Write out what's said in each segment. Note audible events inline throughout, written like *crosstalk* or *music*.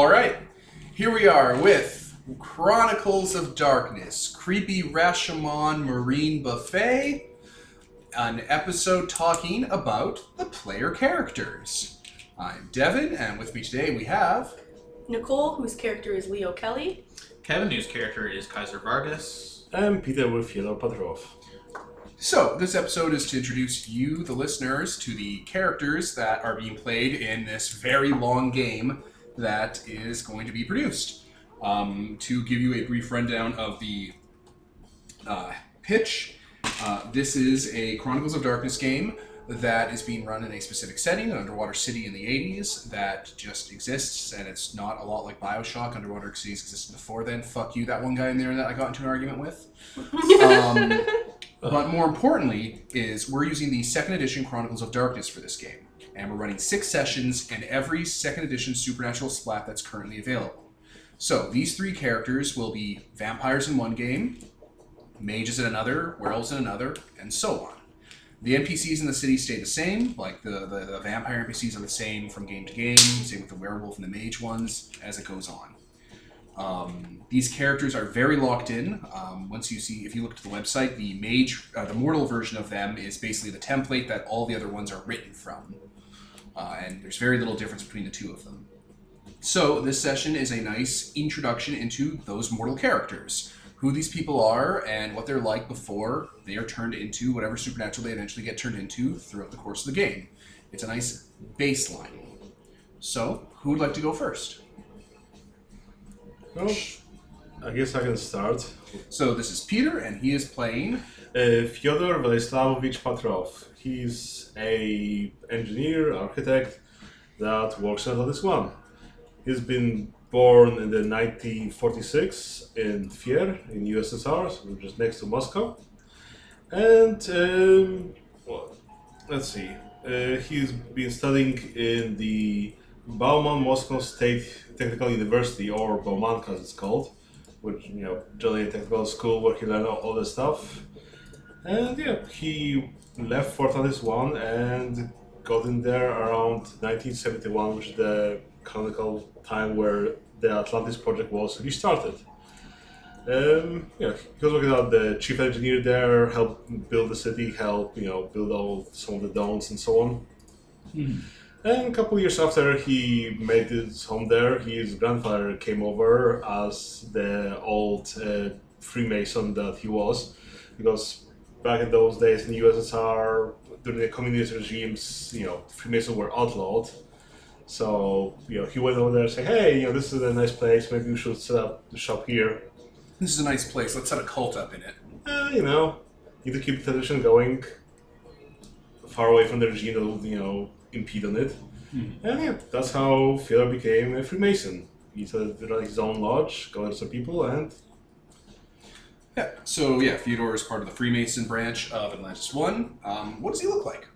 All right, here we are with Chronicles of Darkness, Creepy Rashomon Marine Buffet, an episode talking about the player characters. I'm Devin, and with me today we have. Nicole, whose character is Leo Kelly. Kevin, whose character is Kaiser Vargas. I'm Peter with Yellow Patrov. So, this episode is to introduce you, the listeners, to the characters that are being played in this very long game that is going to be produced. Um, to give you a brief rundown of the uh, pitch, uh, this is a Chronicles of Darkness game that is being run in a specific setting, an underwater city in the 80s that just exists, and it's not a lot like Bioshock. Underwater cities existed before then. Fuck you, that one guy in there that I got into an argument with. Um, *laughs* but more importantly, is we're using the second edition Chronicles of Darkness for this game, and we're running six sessions and every second edition supernatural splat that's currently available. So these three characters will be vampires in one game, mages in another, werewolves in another, and so on. The NPCs in the city stay the same, like the, the, the vampire NPCs are the same from game to game, same with the werewolf and the mage ones, as it goes on. Um, these characters are very locked in. Um, once you see, if you look at the website, the mage, uh, the mortal version of them is basically the template that all the other ones are written from, uh, and there's very little difference between the two of them. So this session is a nice introduction into those mortal characters, who these people are, and what they're like before they are turned into whatever supernatural they eventually get turned into throughout the course of the game. It's a nice baseline. So, who would like to go first? I guess I can start. So this is Peter, and he is playing. Uh, Fyodor Vladislavovich Patrov. He's a engineer, architect that works at Atlantis One. He's been born in the 1946 in Tver in USSR, so just next to Moscow. And um, well, let's see. Uh, he's been studying in the Bauman Moscow State Technical University, or Baumanka as it's called, which you know, a technical school where he learned all, this stuff. And yeah, he left for Atlantis One and got in there around 1971, which is the canonical time where the Atlantis project was restarted. Um, yeah, he was working out the chief engineer there, helped build the city, help you know build all some of the domes and so on. And a couple years after he made his home there, his grandfather came over as the old uh, Freemason that he was, because back in those days in the USSR, during the communist regimes, you know, Freemasons were outlawed. So, you know, he went over there and said, hey, you know, this is a nice place, maybe we should set up the shop here. This is a nice place. Let's set a cult up in it. Uh, you know, need to keep the tradition going far away from the regime that would, you know, impede on it. And yeah, that's how Fyodor became a Freemason. He started running his own lodge, got some people, and Yeah. So yeah, Fyodor is part of the Freemason branch of Atlantis One. Um, what does he look like?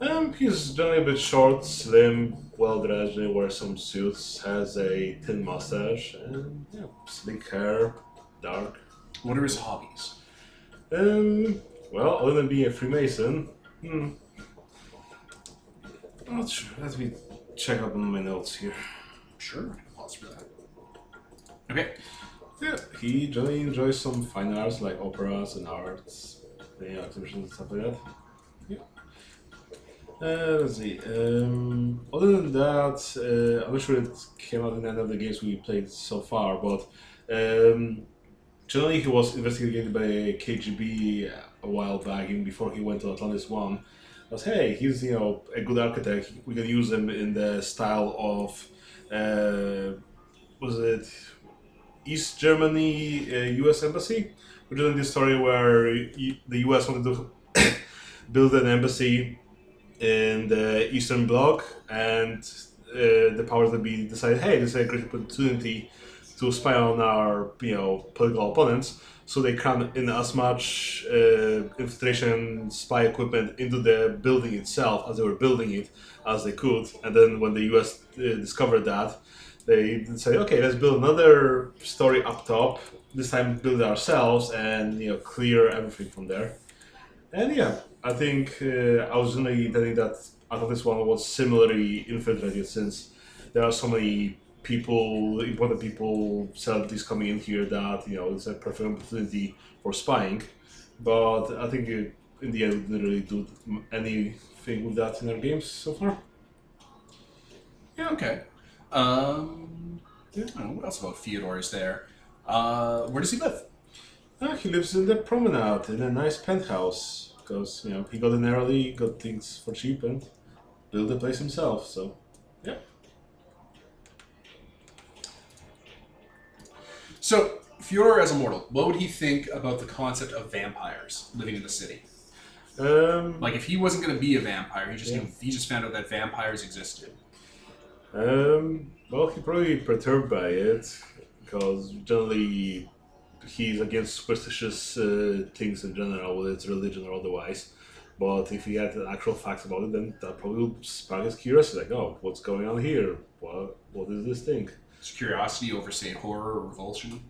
um, he's generally a bit short, slim, well dressed, he wears some suits, has a thin mustache, and yeah, sleek hair, dark. What are his hobbies? Um, well, other than being a Freemason, hmm. I'm not sure. Let me check up on my notes here. Sure, I can pause for that. Okay. Yeah, he generally enjoys some fine arts like operas and arts, yeah, exhibitions and stuff like that. Yeah. Uh, let's see. Um, other than that, uh, I'm not sure it came out in any of the games we played so far, but um, generally he was investigated by KGB a while back, even before he went to Atlantis One. Was hey, he's you know a good architect. We can use him in the style of uh, was it East Germany uh, U.S. embassy, is in this story where the U.S. wanted to *coughs* build an embassy in the Eastern Bloc, and uh, the powers that be decided, hey, this is a great opportunity to spy on our you know political opponents. So they crammed in as much uh, infiltration spy equipment into the building itself as they were building it as they could. And then when the U.S. Uh, discovered that, they say, okay, let's build another story up top. This time, build ourselves and you know clear everything from there. And yeah, I think uh, I was really telling that I thought this one was similarly infiltrated since there are so many people, important people, celebrities coming in here that you know it's a perfect opportunity for spying. But I think it, in the end, we didn't really do anything with that in our games so far. Yeah, okay. Um, yeah, I don't know, what else about Fyodor is there? Uh, where does he live? Ah, he lives in the promenade in a nice penthouse because you know he got in early, got things for cheap, and built the place himself. So So, Fyodor as a mortal, what would he think about the concept of vampires living in the city? um, Like, if he wasn't going to be a vampire, he just he just found out that vampires existed. Um, well, he'd probably be perturbed by it because generally he's against superstitious uh, things in general, whether it's religion or otherwise. But if he had the actual facts about it, then that probably would spark his curiosity. Like, oh, what's going on here? What what is this thing? Curiosity over, say, horror or revulsion.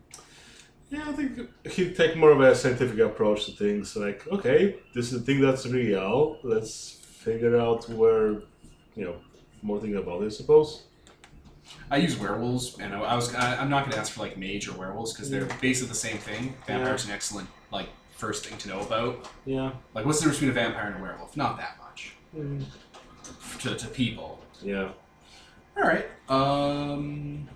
Yeah, I think he'd take more of a scientific approach to things. Like, okay, this is a thing that's real. Let's figure out where, you know, more things about it. I suppose. I use werewolves, and I, was I, I'm not going to ask for like mage or werewolves because they're basically the same thing. Vampires an excellent like first thing to know about. Yeah. Like, what's the difference between a vampire and a werewolf? Not that much Mm. to, to people. Yeah. All right. Um.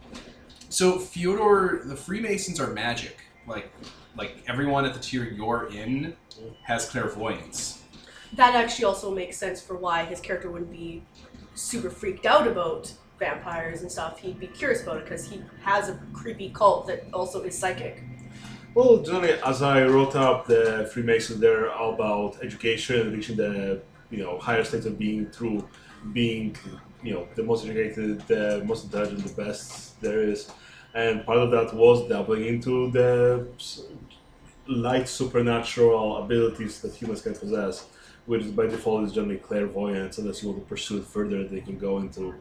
So Fyodor, the Freemasons are magic. Like, like everyone at the tier you're in has clairvoyance. That actually also makes sense for why his character wouldn't be super freaked out about vampires and stuff. He'd be curious about it because he has a creepy cult that also is psychic. Well, generally, as I wrote up the Freemasons, they're all about education, reaching the you know higher state of being through being you know the most educated, the most intelligent, the best there is, and part of that was dabbling into the light supernatural abilities that humans can possess, which by default is generally clairvoyance. Unless you want to pursue it further, they can go into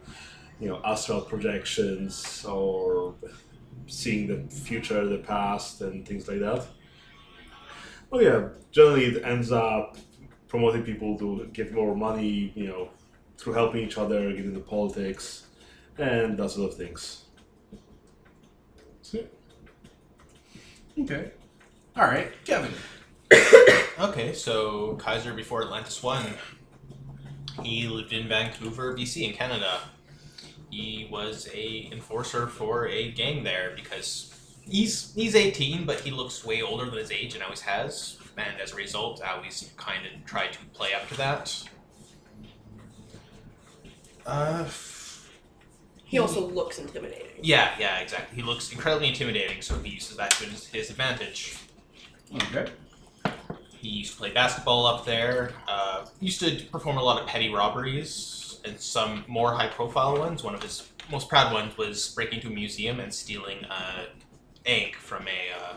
you know astral projections or seeing the future, the past, and things like that. Well, yeah, generally it ends up promoting people to get more money, you know, through helping each other, get into politics, and that sort of things. So, yeah. Okay. All right, Kevin. *coughs* Okay, so Kaiser before Atlantis One. He lived in Vancouver, BC, in Canada. He was a enforcer for a gang there because he's he's 18, but he looks way older than his age and always has. And as a result, I always kind of try to play up to that. Uh, He also looks intimidating. yeah, yeah, exactly. He looks incredibly intimidating, so he uses that to his, his advantage. Okay. He used to play basketball up there. Uh, used to perform a lot of petty robberies and some more high-profile ones. One of his most proud ones was breaking into a museum and stealing uh, ink from a uh,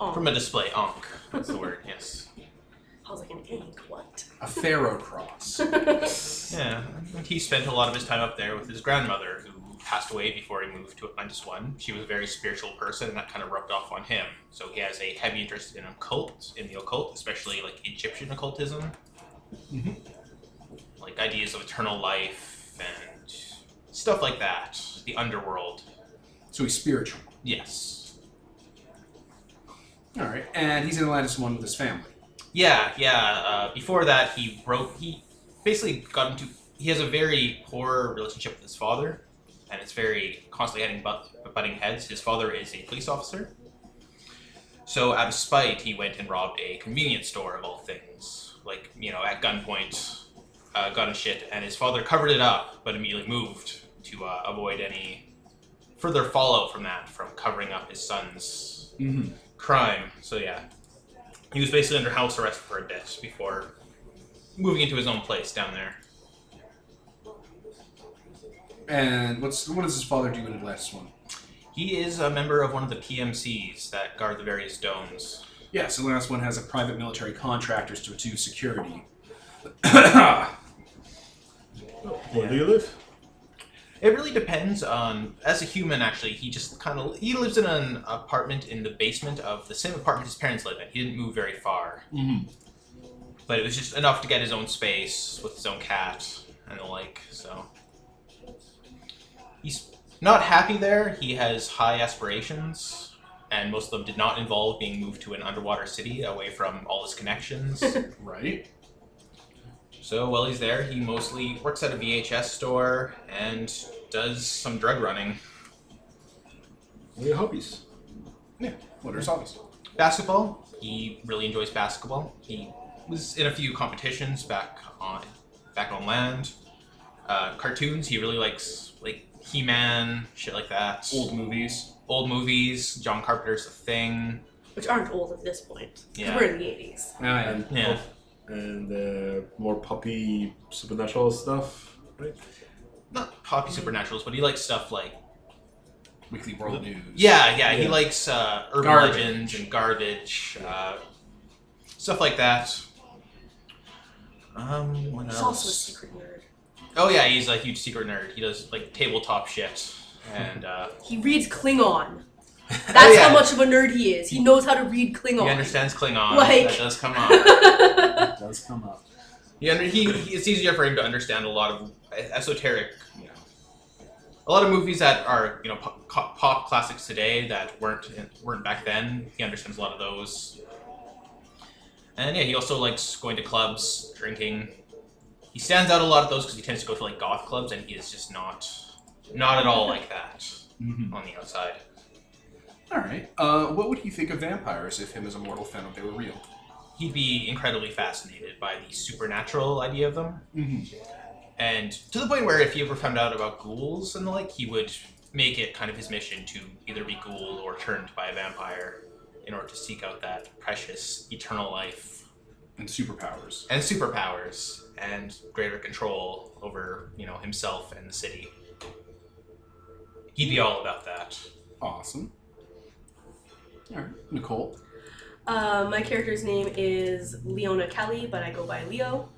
Oh, from a display. Ankh, that's the word. Yes. I was like an ink. What? A pharaoh cross. *laughs* Yeah. And he spent a lot of his time up there with his grandmother, who passed away before he moved to Atlantis One. She was a very spiritual person, and that kind of rubbed off on him. So he has a heavy interest in occult, in the occult, especially like Egyptian occultism. Mhm. Like ideas of eternal life and stuff like that. The underworld. So he's spiritual. Yes. All right, and he's in Atlantis one with his family. Yeah, yeah. Uh, before that, he broke. He basically got into. He has a very poor relationship with his father, and it's very constantly having butt, butting heads. His father is a police officer, so out of spite, he went and robbed a convenience store of all things, like you know, at gunpoint, uh, gun and shit. And his father covered it up, but immediately moved to uh, avoid any further fallout from that, from covering up his son's Mm-hmm. crime. So yeah, he was basically under house arrest for a bit before moving into his own place down there. And what's what does his father do in the last one? He is a member of one of the PMCs that guard the various domes. Yeah, so the last one has a private military contractors to do security. *coughs* Where do you live? It really depends on. As a human, actually, he just kind of he lives in an apartment in the basement of the same apartment his parents live in. He didn't move very far, mm-hmm. but it was just enough to get his own space with his own cat and the like. So he's not happy there. He has high aspirations, and most of them did not involve being moved to an underwater city away from all his connections. *laughs* Right. So while he's there, he mostly works at a VHS store and does some drug running. What are your hobbies? Yeah. What are his hobbies? Basketball. He really enjoys basketball. He was in a few competitions back on back on land. Uh, cartoons. He really likes like He-Man, shit like that. Old movies. Old movies. John Carpenter's The Thing. Which aren't old at this point. Yeah. We're in the 80s. Ah, yeah. And Yeah. And uh, more poppy supernatural stuff, right? Not poppy supernaturals, but he likes stuff like Weekly World News. yeah, yeah. He Yeah. likes uh, urban Garbage. legends and garbage, uh, stuff like that. Um, what He's else? also a secret nerd. Oh yeah, he's a huge secret nerd. He does like tabletop shit, and uh, *laughs* He reads Klingon. *laughs* That's Oh, yeah. how much of a nerd he is. He knows how to read Klingon. he understands Klingon. Like- that does come *laughs* on. Does come up. He, under, he, he it's easier for him to understand a lot of esoteric, you know, a lot of movies that are you know pop, pop, classics today that weren't weren't back then. He understands a lot of those. And yeah, he also likes going to clubs, drinking. He stands out a lot of those because he tends to go to like goth clubs, and he is just not, not at all like that Mhm. on the outside. All right. Uh, what would he think of vampires if him as a mortal found out they were real? He'd be incredibly fascinated by the supernatural idea of them. Mm-hmm. and to the point where if he ever found out about ghouls and the like, he would make it kind of his mission to either be ghouled or turned by a vampire in order to seek out that precious eternal life And superpowers. and superpowers and greater control over you know himself and the city. He'd be all about that. Awesome. All right. Nicole. Uh, my character's name is Leona Kelly, but I go by Leo.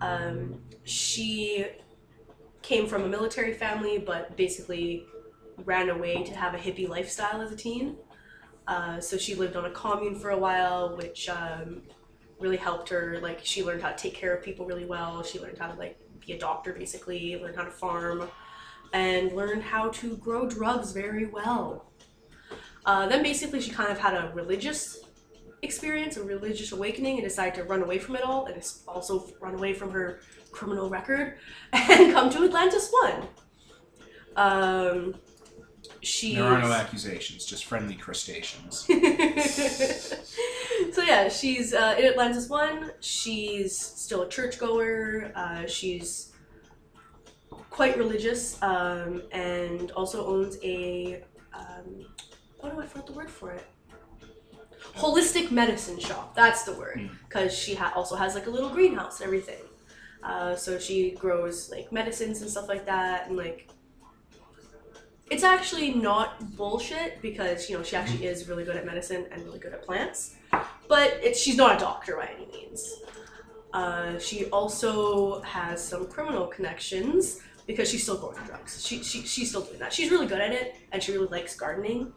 Um, she came from a military family, but basically ran away to have a hippie lifestyle as a teen. Uh, so she lived on a commune for a while, which um, really helped her. Like she learned how to take care of people really well. She learned how to like be a doctor, basically. Learned how to farm, and learned how to grow drugs very well. Uh, then basically she kind of had a religious experience, a religious awakening, and decide to run away from it all, and also run away from her criminal record, *laughs* and come to Atlantis One. Um, she. There are no accusations, just friendly crustaceans. *laughs* so yeah, she's uh, in Atlantis One. She's still a churchgoer. Uh, she's quite religious, um, and also owns a um, oh no, I forgot the word for it. Holistic medicine shop. That's the word, Hmm. because she ha- also has like a little greenhouse and everything. Uh, so she grows like medicines and stuff like that, and like it's actually not bullshit because you know she actually is really good at medicine and really good at plants but it's, she's not a doctor by any means uh, she also has some criminal connections because she's still growing drugs she, she, she's still doing that she's really good at it and she really likes gardening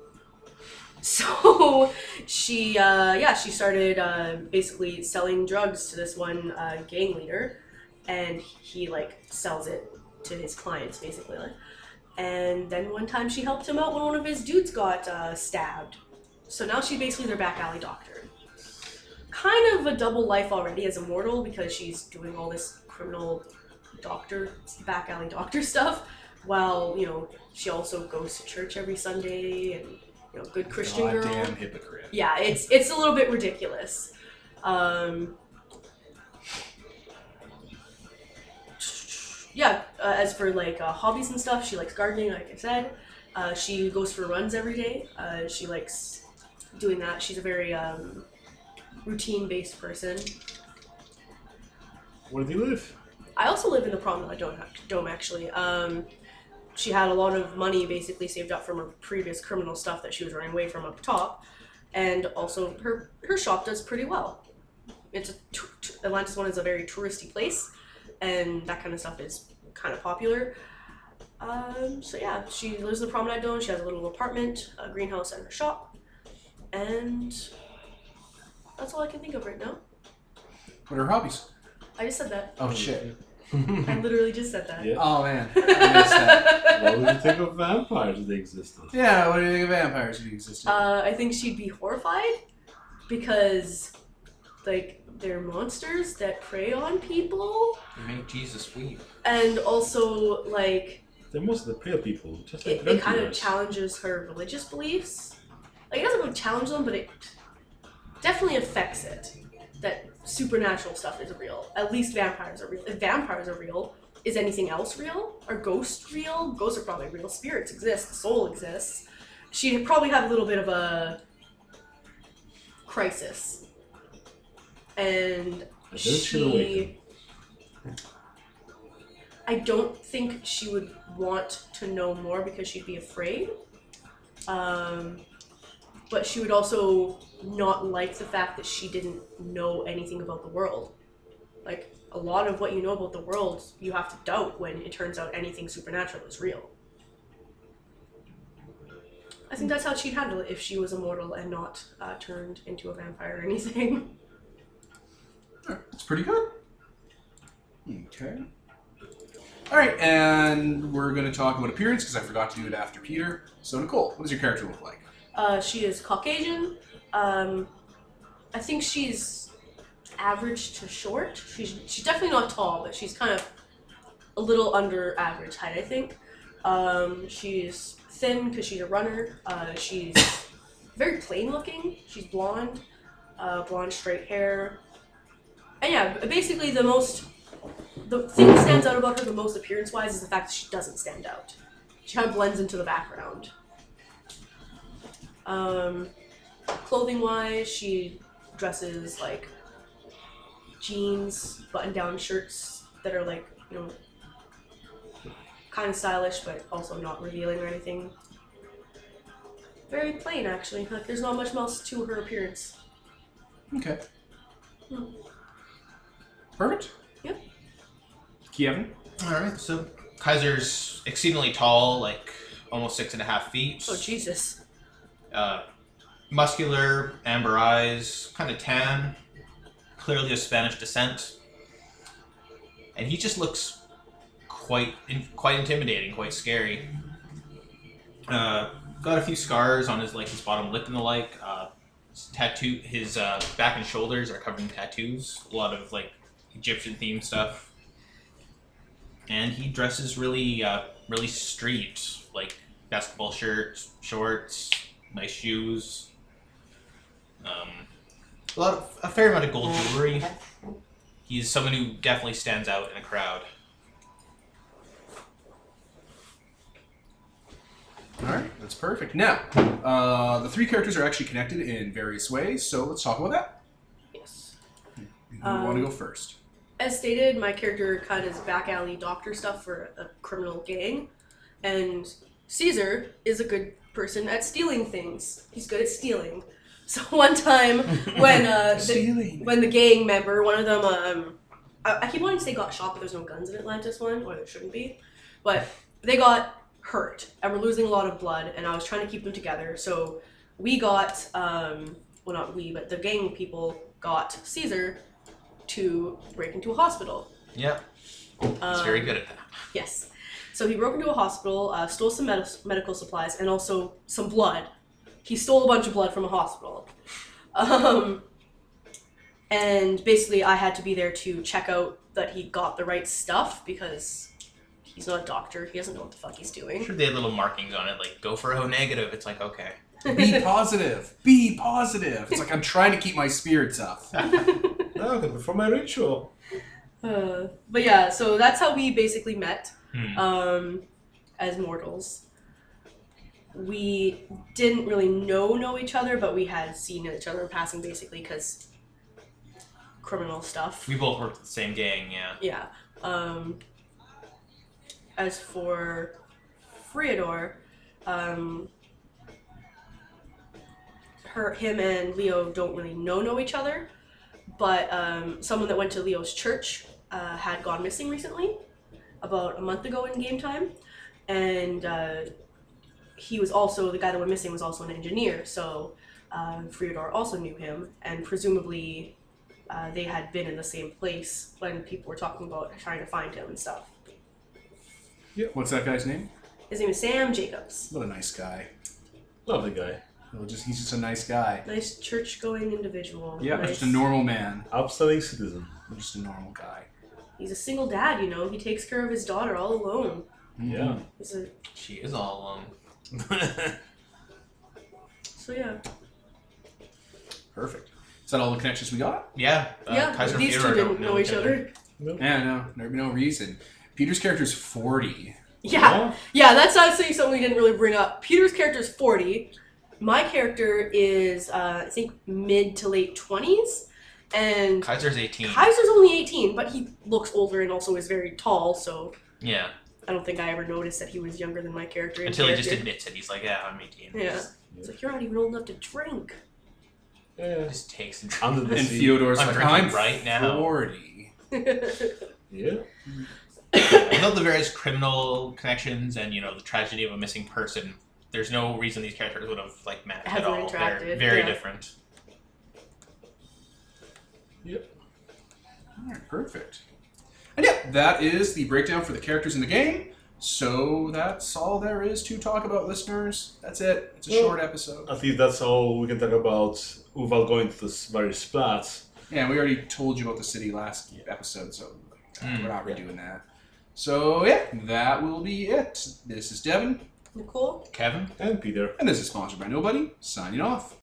*laughs* so she uh, yeah she started uh, basically selling drugs to this one uh, gang leader and he like sells it to his clients basically and then one time she helped him out when one of his dudes got uh, stabbed. So now she's basically their back alley doctor. Kind of a double life already as a mortal because she's doing all this criminal doctor, back alley doctor *laughs* stuff, while, you know, she also goes to church every Sunday and, you know, good Christian girl. Goddamn hypocrite. Yeah, it's it's a little bit ridiculous. Um, yeah, uh, as for like uh, hobbies and stuff, she likes gardening, like I said. Uh, she goes for runs every day. Uh, she likes doing that. She's a very um, routine-based person. Where do you live? I also live in the Promenade Dome, dome actually. Um, she had a lot of money basically saved up from her previous criminal stuff that she was running away from up top, and also her her shop does pretty well. It's a t- t- Atlantis one is a very touristy place, and that kind of stuff is kind of popular. Um, so yeah, she lives in the Promenade Dome. She has a little apartment, a greenhouse, and her shop, and that's all I can think of right now. What are her hobbies? I just said that. Oh shit. *laughs* I literally just said that. Yeah. Oh man, *laughs* I missed that. what would you think of vampires if they existed? Yeah, what do you think of vampires if you existed? Uh, I think she'd be horrified because, like, they're monsters that prey on people, You make Jesus weep. and also like They're mostly the pale people, just like it, it kind of challenges her religious beliefs. Like, it doesn't really challenge them, but it definitely affects it that supernatural stuff is real. At least vampires are real. If vampires are real, is anything else real? Are ghosts real? Ghosts are probably real. Spirits exist. The soul exists. She'd probably have a little bit of a crisis. And she. I don't think she would want to know more because she'd be afraid. Um, but she would also not like the fact that she didn't know anything about the world. Like, a lot of what you know about the world, you have to doubt when it turns out anything supernatural is real. I think that's how she'd handle it if she was immortal and not uh, turned into a vampire or *laughs* anything. That's pretty good. Okay. All right, and we're going to talk about appearance because I forgot to do it after Peter. So Nicole, what does your character look like? Uh, she is Caucasian. Um, I think she's average to short. She's she's definitely not tall, but she's kind of a little under average height. I think. Um, she's thin because she's a runner. Uh, she's very plain looking. She's blonde, uh, blonde straight hair. And yeah, basically the most the thing that stands out about her the most appearance wise is the fact that she doesn't stand out. She kind of blends into the background. Um, clothing wise, she dresses like jeans, button down shirts that are like, you know, kind of stylish but also not revealing or anything. Very plain actually. Like there's not much else to her appearance. Okay. Hmm. Perfect. Yep. Kevin? All right, so Kaiser's exceedingly tall, like almost six and a half feet. Oh Jesus. uh, muscular, amber eyes, kind of tan, clearly of Spanish descent, and he just looks quite in, quite intimidating, quite scary. Uh, got a few scars on his like his bottom lip and the like. Uh, his tattoo, his uh, back and shoulders are covered in tattoos. A lot of like Egyptian themed stuff, and he dresses really uh, really street, like basketball shirts, shorts, nice shoes. Um, a lot of a fair amount of gold jewelry. He's someone who definitely stands out in a crowd. All right, that's perfect. Now, uh, the three characters are actually connected in various ways, so let's talk about that. Yes. Who want to Um, go first? As stated, my character kind of is back alley doctor stuff for a criminal gang, and Caesar is a good person at stealing things. He's good at stealing. *laughs* So one time when uh, *laughs* the, when the gang member, one of them, um, I, I keep wanting to say got shot, but there's no guns in Atlantis one, or there shouldn't be, but they got hurt and we're losing a lot of blood, and I was trying to keep them together. So we got, um, well, not we, but the gang people got Caesar to break into a hospital. Yeah, he's Um, very good at that. Yes. So he broke into a hospital, uh, stole some med- medical supplies, and also some blood. He stole a bunch of blood from a hospital. Um, and basically, I had to be there to check out that he got the right stuff because he's not a doctor. He doesn't know what the fuck he's I'm doing. sure they had little markings on it, like go for O negative. It's like okay. Be positive. Be positive. It's like I'm trying to keep my spirits up. *laughs* No, for my ritual. Uh, but yeah, so that's how we basically met Hmm. um, as mortals. We didn't really know know each other, but we had seen each other in passing basically because criminal stuff. We both worked at the same gang, yeah. Yeah. Um, as for Friador, um, her, him, and Leo don't really know know each other, but um, someone that went to Leo's church uh, had gone missing recently, about a month ago in game time, and uh, he was also the guy that went missing was also an engineer, so uh, Friador also knew him, and presumably uh, they had been in the same place when people were talking about trying to find him and stuff. Yeah. What's that guy's name? His name is Sam Jacobs. What a nice guy. Lovely guy. He'll just he's just a nice guy. Nice church-going individual. Yeah, nice. just a normal man. Upstanding citizen. Just a normal guy. He's a single dad, you know. He takes care of his daughter all alone. Yeah. He's a She is all alone. *laughs* so yeah. Perfect. Is that all the connections we got? Yeah. Uh, yeah, Kaiser and these two don't didn't know each other. Yeah, no, there'd be no reason. Peter's character is 40. Yeah, yeah, that's actually something we didn't really bring up. Peter's character is 40. My character is, uh, I think, mid to late 20s. And Kaiser's 18. Kaiser's only 18, but he looks older and also is very tall, so yeah. I don't think I ever noticed that he was younger than my character. in Until he just admits it. He's like, yeah, I'm 18. Yeah. It's like, you're not even old enough to drink. Yeah. Just takes and Under the And sea. Theodore's I'm like, drinking I'm right now." 40. *laughs* Yeah. Without the various criminal connections and you know the tragedy of a missing person, there's no reason these characters would have like met at Ever all. They're very yeah. different. Yep. All right, perfect. And yeah, that is the breakdown for the characters in the game. So that's all there is to talk about, listeners. That's it. It's a Well- short episode. I think that's all we can talk about without going to this various plots. Yeah, we already told you about the city last episode, so uh, Mm, we're not redoing that. So yeah, that will be it. This is Devin, Nicole? Kevin. And Peter. and this is sponsored by Nobody. Signing off.